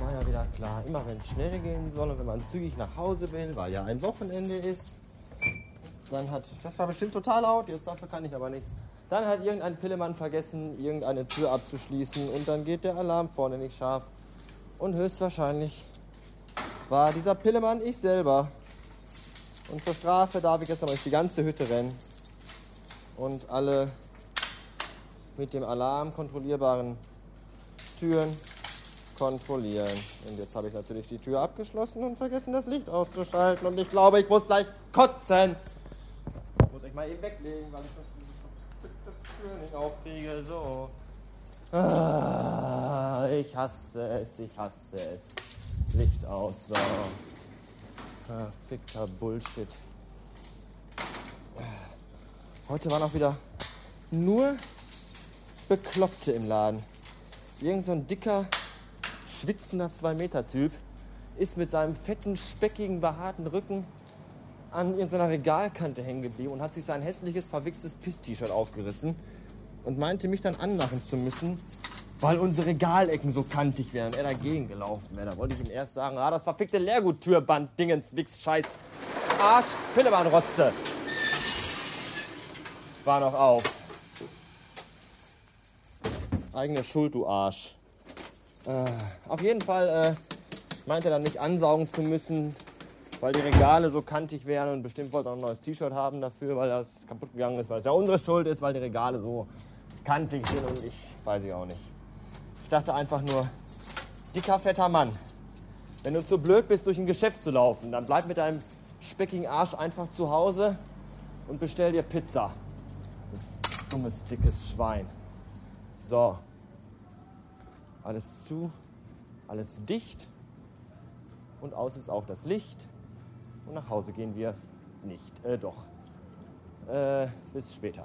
immer wenn es schnell gehen soll und wenn man zügig nach Hause will, weil ja ein Wochenende ist, dann hat, das war bestimmt total laut, jetzt dafür kann ich aber nichts. Dann hat irgendein Pillemann vergessen, irgendeine Tür abzuschließen und dann geht der Alarm vorne nicht scharf. Und höchstwahrscheinlich war dieser Pillemann ich selber. Und zur Strafe darf ich jetzt noch durch die ganze Hütte rennen und alle mit dem Alarm kontrollierbaren Türen kontrollieren. Und jetzt habe ich natürlich die Tür abgeschlossen und vergessen, das Licht auszuschalten. Und ich glaube, ich muss gleich kotzen. Muss ich mal eben weglegen, weil ich das Tür nicht aufkriege. So. Ah, ich hasse es, ich hasse es. Licht aus. So. Verfickter Bullshit. Heute waren auch wieder nur Bekloppte im Laden. Irgend so ein dicker, schwitzender 2-Meter-Typ ist mit seinem fetten, speckigen, behaarten Rücken an irgendeiner Regalkante hängen geblieben und hat sich sein hässliches, verwichstes Piss-T-Shirt aufgerissen und meinte, mich dann anmachen zu müssen, weil unsere Regalecken so kantig wären und er dagegen gelaufen wäre. Da wollte ich ihm erst sagen, ah, das verfickte Leerguttürband, Dingens, Wix, Scheiß, Arsch, Pillebahnrotze. War noch auf. Eigene Schuld, du Arsch. Äh, auf jeden Fall äh, meinte er dann nicht ansaugen zu müssen, weil die Regale so kantig wären und bestimmt wollte er ein neues T-Shirt haben dafür, weil das kaputt gegangen ist, weil es ja unsere Schuld ist, weil die Regale so kantig sind und ich weiß ich auch nicht. Ich dachte einfach nur, dicker, fetter Mann, wenn du zu blöd bist, durch ein Geschäft zu laufen, dann bleib mit deinem speckigen Arsch einfach zu Hause und bestell dir Pizza. Du dummes, dickes Schwein. So. Alles zu, alles dicht und aus ist auch das Licht. Und nach Hause gehen wir nicht. Äh, doch. Äh, bis später.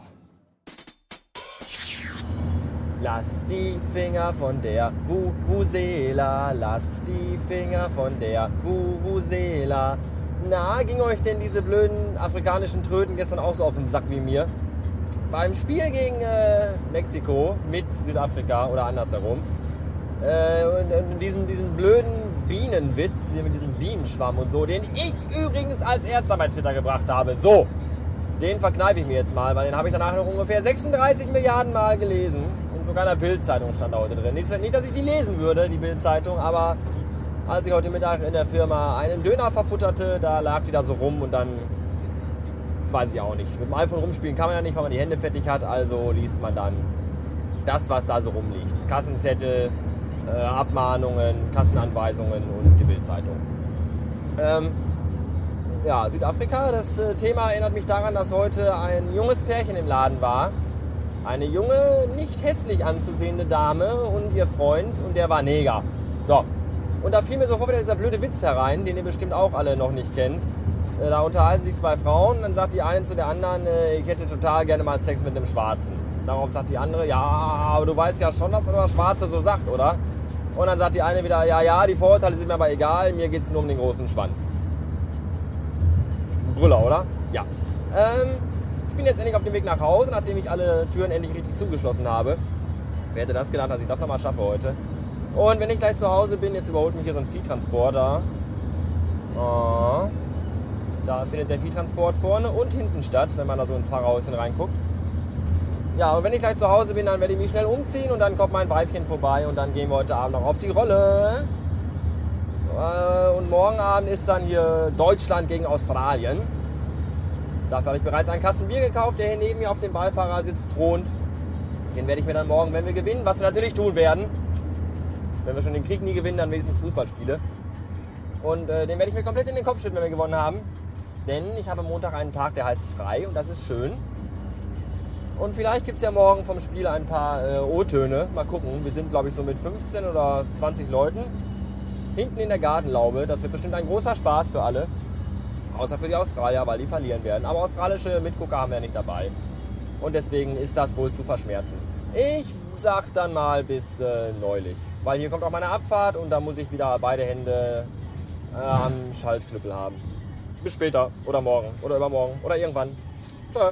Lasst die Finger von der Vuvuzela, lasst die Finger von der Vuvuzela. Na, ging euch denn diese blöden afrikanischen Tröten gestern auch so auf den Sack wie mir? Beim Spiel gegen äh, Mexiko mit Südafrika oder andersherum, äh, und, und diesen, diesen blöden Bienenwitz hier mit diesem Bienenschwamm und so, den ich übrigens als erster bei Twitter gebracht habe. So, den verkneife ich mir jetzt mal, weil den habe ich danach noch ungefähr 36 Milliarden Mal gelesen. Und sogar in der Bildzeitung stand da heute drin. Nicht, nicht, dass ich die lesen würde, die Bildzeitung, aber als ich heute Mittag in der Firma einen Döner verfutterte, da lag die da so rum und dann weiß ich auch nicht. Mit dem iPhone rumspielen kann man ja nicht, weil man die Hände fettig hat, also liest man dann das, was da so rumliegt. Kassenzettel, äh, Abmahnungen, Kassenanweisungen und die Bildzeitung. Ähm, ja, Südafrika, das äh, Thema erinnert mich daran, dass heute ein junges Pärchen im Laden war eine junge, nicht hässlich anzusehende Dame und ihr Freund und der war Neger. So. Und da fiel mir sofort wieder dieser blöde Witz herein, den ihr bestimmt auch alle noch nicht kennt. Äh, da unterhalten sich zwei Frauen, dann sagt die eine zu der anderen, äh, ich hätte total gerne mal Sex mit einem Schwarzen. Darauf sagt die andere, ja, aber du weißt ja schon, was der Schwarze so sagt, oder? Und dann sagt die eine wieder, ja, ja, die Vorurteile sind mir aber egal, mir geht es nur um den großen Schwanz. Brüller, oder? Ja. Ähm, ich bin jetzt endlich auf dem Weg nach Hause, nachdem ich alle Türen endlich richtig zugeschlossen habe. Wer hätte das gedacht, dass ich das nochmal schaffe heute? Und wenn ich gleich zu Hause bin, jetzt überholt mich hier so ein Viehtransporter. Oh. Da findet der Viehtransport vorne und hinten statt, wenn man da so ins Fahrerhäuschen reinguckt. Ja, und wenn ich gleich zu Hause bin, dann werde ich mich schnell umziehen und dann kommt mein Weibchen vorbei und dann gehen wir heute Abend noch auf die Rolle. Äh, und morgen Abend ist dann hier Deutschland gegen Australien. Dafür habe ich bereits einen Kasten Bier gekauft, der hier neben mir auf dem Beifahrersitz thront. Den werde ich mir dann morgen, wenn wir gewinnen, was wir natürlich tun werden, wenn wir schon den Krieg nie gewinnen, dann wenigstens Fußballspiele. Und äh, den werde ich mir komplett in den Kopf schütten, wenn wir gewonnen haben. Denn ich habe Montag einen Tag, der heißt frei und das ist schön. Und vielleicht gibt es ja morgen vom Spiel ein paar äh, O-Töne. Mal gucken. Wir sind, glaube ich, so mit 15 oder 20 Leuten. Hinten in der Gartenlaube. Das wird bestimmt ein großer Spaß für alle. Außer für die Australier, weil die verlieren werden. Aber australische Mitgucker haben wir nicht dabei. Und deswegen ist das wohl zu verschmerzen. Ich sag dann mal bis äh, neulich. Weil hier kommt auch meine Abfahrt und da muss ich wieder beide Hände äh, am Schaltknüppel haben. Bis später oder morgen oder übermorgen oder irgendwann. Tschö.